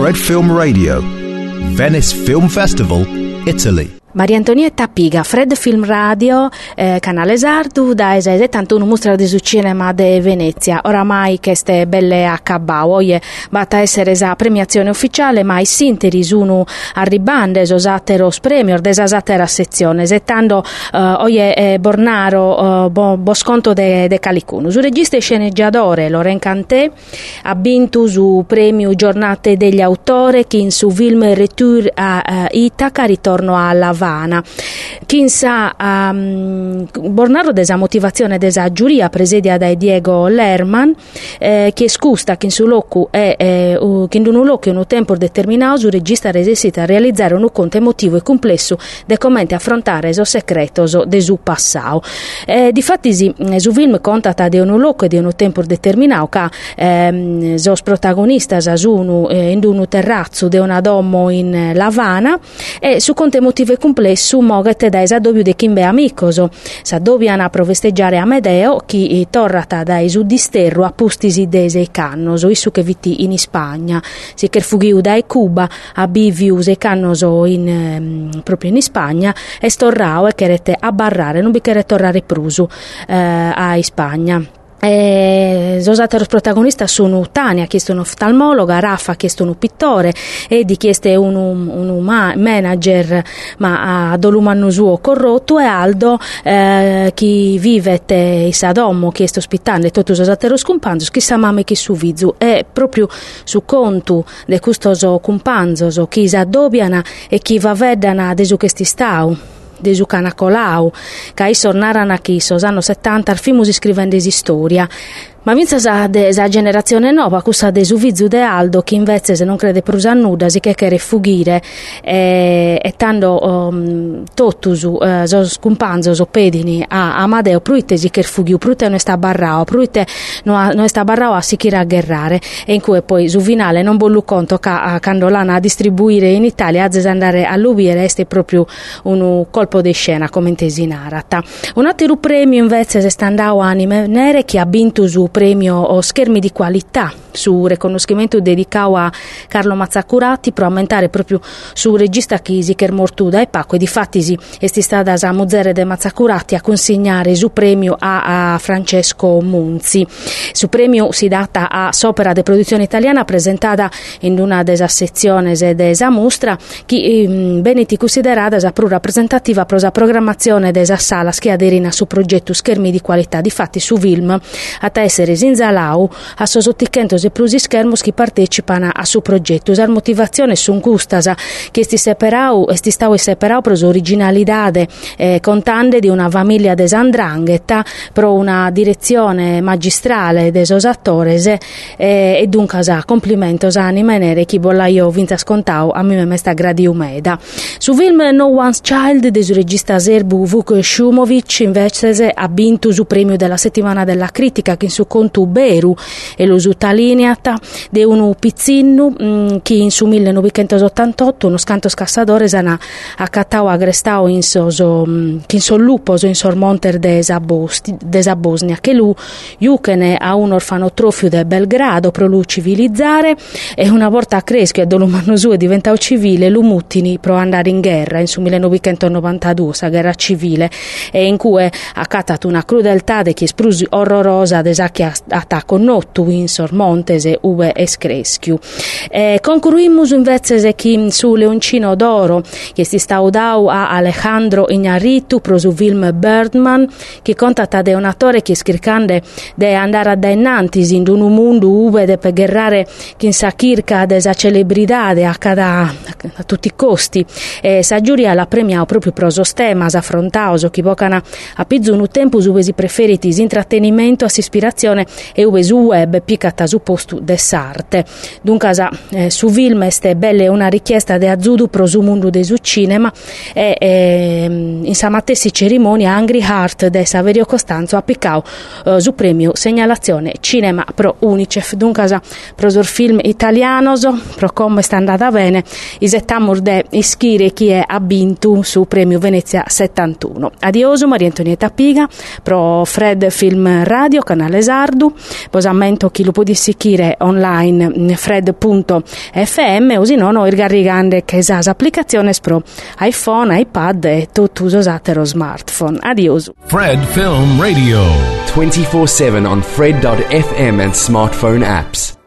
Fred Film Radio, Venice Film Festival, Italy. Maria Antonietta Piga, Fred Film Radio, eh, canale Sardu, da esese tanto una mostra di cinema de Venezia. Oramai queste belle accabau, oie bata essere esa premiazione ufficiale, ma i sinteri sono arribande, esateros premio, desasatera sezione, settando eh, oie eh, Bornaro, eh, bo, bo, sconto de, de Calicuno. Su regista e sceneggiatore Loren Canté ha vinto su premio Giornate degli autori, che in su film Retour a uh, Itaca, ritorno alla Havana. Chi sa um, Bornaro desa motivazione desa giuria presedia da Diego Lerman eh, che scusta che in su locu è eh, che in un locu un tempo determinato su regista resistita a realizzare un conto emotivo e complesso de commenti affrontare eso secreto de su passao. Eh, difatti si, su film contata di un locu e di un tempo determinato che eh, sos protagonistas sono eh, in un terrazzo de una domo in La Havana e su conto emotivo e complesso complesso moget da esadobio de chimbe amicoso. S'adobian a provesteggiare Amedeo, chi torrata da esudisterro a pustisi dese cannoso, issu che viti in Spagna. Si che fughiu da Cuba a bivius e cannoso in, ehm, proprio in Spagna e storrao e cherete a barrare, non cherete torrare prusu eh, a Spagna. Eh, Zosateros protagonista sono Tania, chiesto un oftalmologa, Rafa, chiesto un pittore, Edi, chiesto un, un, un manager, ma a dolumanno suo corrotto, e Aldo, eh, chi vive in Sadomo, chiesto ospitante, tutto Zosateros companzos, chissà mame chi su vizu, e proprio su conto de custoso chi s'addobbiana e chi va vedana desu che sti stau de Zucana Colau, che sornaran a chi sos anni 70 arfimus scrivendo storia. Ma vinza sa de sa generazione nuova, cussa de Suvizu de Aldo, che invece se non crede prusa nuda, si che che refugire, e, e tando um, totusu, uh, so scumpanzo, so pedini a Amadeo, pruite si che fugiu, pruite non sta barrao, pruite non, non sta barrao a si a guerrare, e in cui poi su finale non bollu conto che a Candolana a distribuire in Italia, a andare a lubire, este proprio un colpo di scena, come intesi narata. Un altro premio invece se sta andando anime nere che ha vinto su premio Schermi di qualità su riconoscimento dedicato a Carlo Mazzacurati per aumentare proprio su regista Chisi che è mortuda e Paco e di fatti è stata a Muzzere de Mazzacurati a consegnare su premio a, a Francesco Munzi. Su premio si data a Sopera de produzione italiana presentata in una delle sezioni della mostra che ehm, beniti considerata più rappresentativa la programmazione della sala che aderina su progetto Schermi di qualità. Di fatti su film a essere essere Zinzalau a sosotticchentos e plus schermos che partecipano a suo progetto. La motivazione sun custas che sti separau e sti stau separau pro originalidade eh, contande di una famiglia de Sandrangheta pro una direzione magistrale de sos attores eh, e dunque sa complimentos anima nere chi bolla io vinta scontau a me mesta gradi umeda. Su film No One's Child de su regista serbu Vuk Shumovic invece ha vinto su premio della settimana della critica che in su conto beru e lo sutalineata de uno pizzinno mm, che in su 1988 uno scanto scassadore sana accattau agrestau in soso mm, che in sol luposo in sormonter de Bosnia che lu Jukene a un orfanotrofio de Belgrado pro lu civilizzare e una volta a Creschio e dolumano su diventau civile lu muttini pro andare in guerra in su 1992 sa guerra civile e in cui accattato una crudeltà de che esprusi orrorosa de che attacco nottu Windsor, Montese, Uve e Screschiu. Eh, concluimus invece che su Leoncino d'Oro, che si sta udau a Alejandro Ignaritu pro su film Birdman, che contatta de un attore che scricande de andare ad innantis in un mondo uve de per guerrare che sa circa de sa celebridade a, cada, a tutti i costi. E sa giuria la premia proprio pro sostemas affrontauso, che vocana a pizzu un tempo su vesi preferiti intrattenimento, as ispirazione e ove su web picata su postu de sarte. Dunque eh, su film este belle una richiesta de azudu pro su mondo de su cinema e eh, in sa matessi cerimonia Angry Heart de Saverio Costanzo ha piccao eh, su premio segnalazione cinema pro Unicef. Dunque pro sur film italianoso pro come sta andata bene isettamur de ischire chi è abbintu su premio Venezia 71. Adioso Maria Antonietta Piga pro Fred Film Radio canale Sar sardu, posamento chi lo può dissichire online fred.fm, usi nono il garrigande che esas applicazione pro iPhone, iPad e tutto usatero smartphone. Adios. Fred Film Radio. 24-7 on fred.fm and smartphone apps.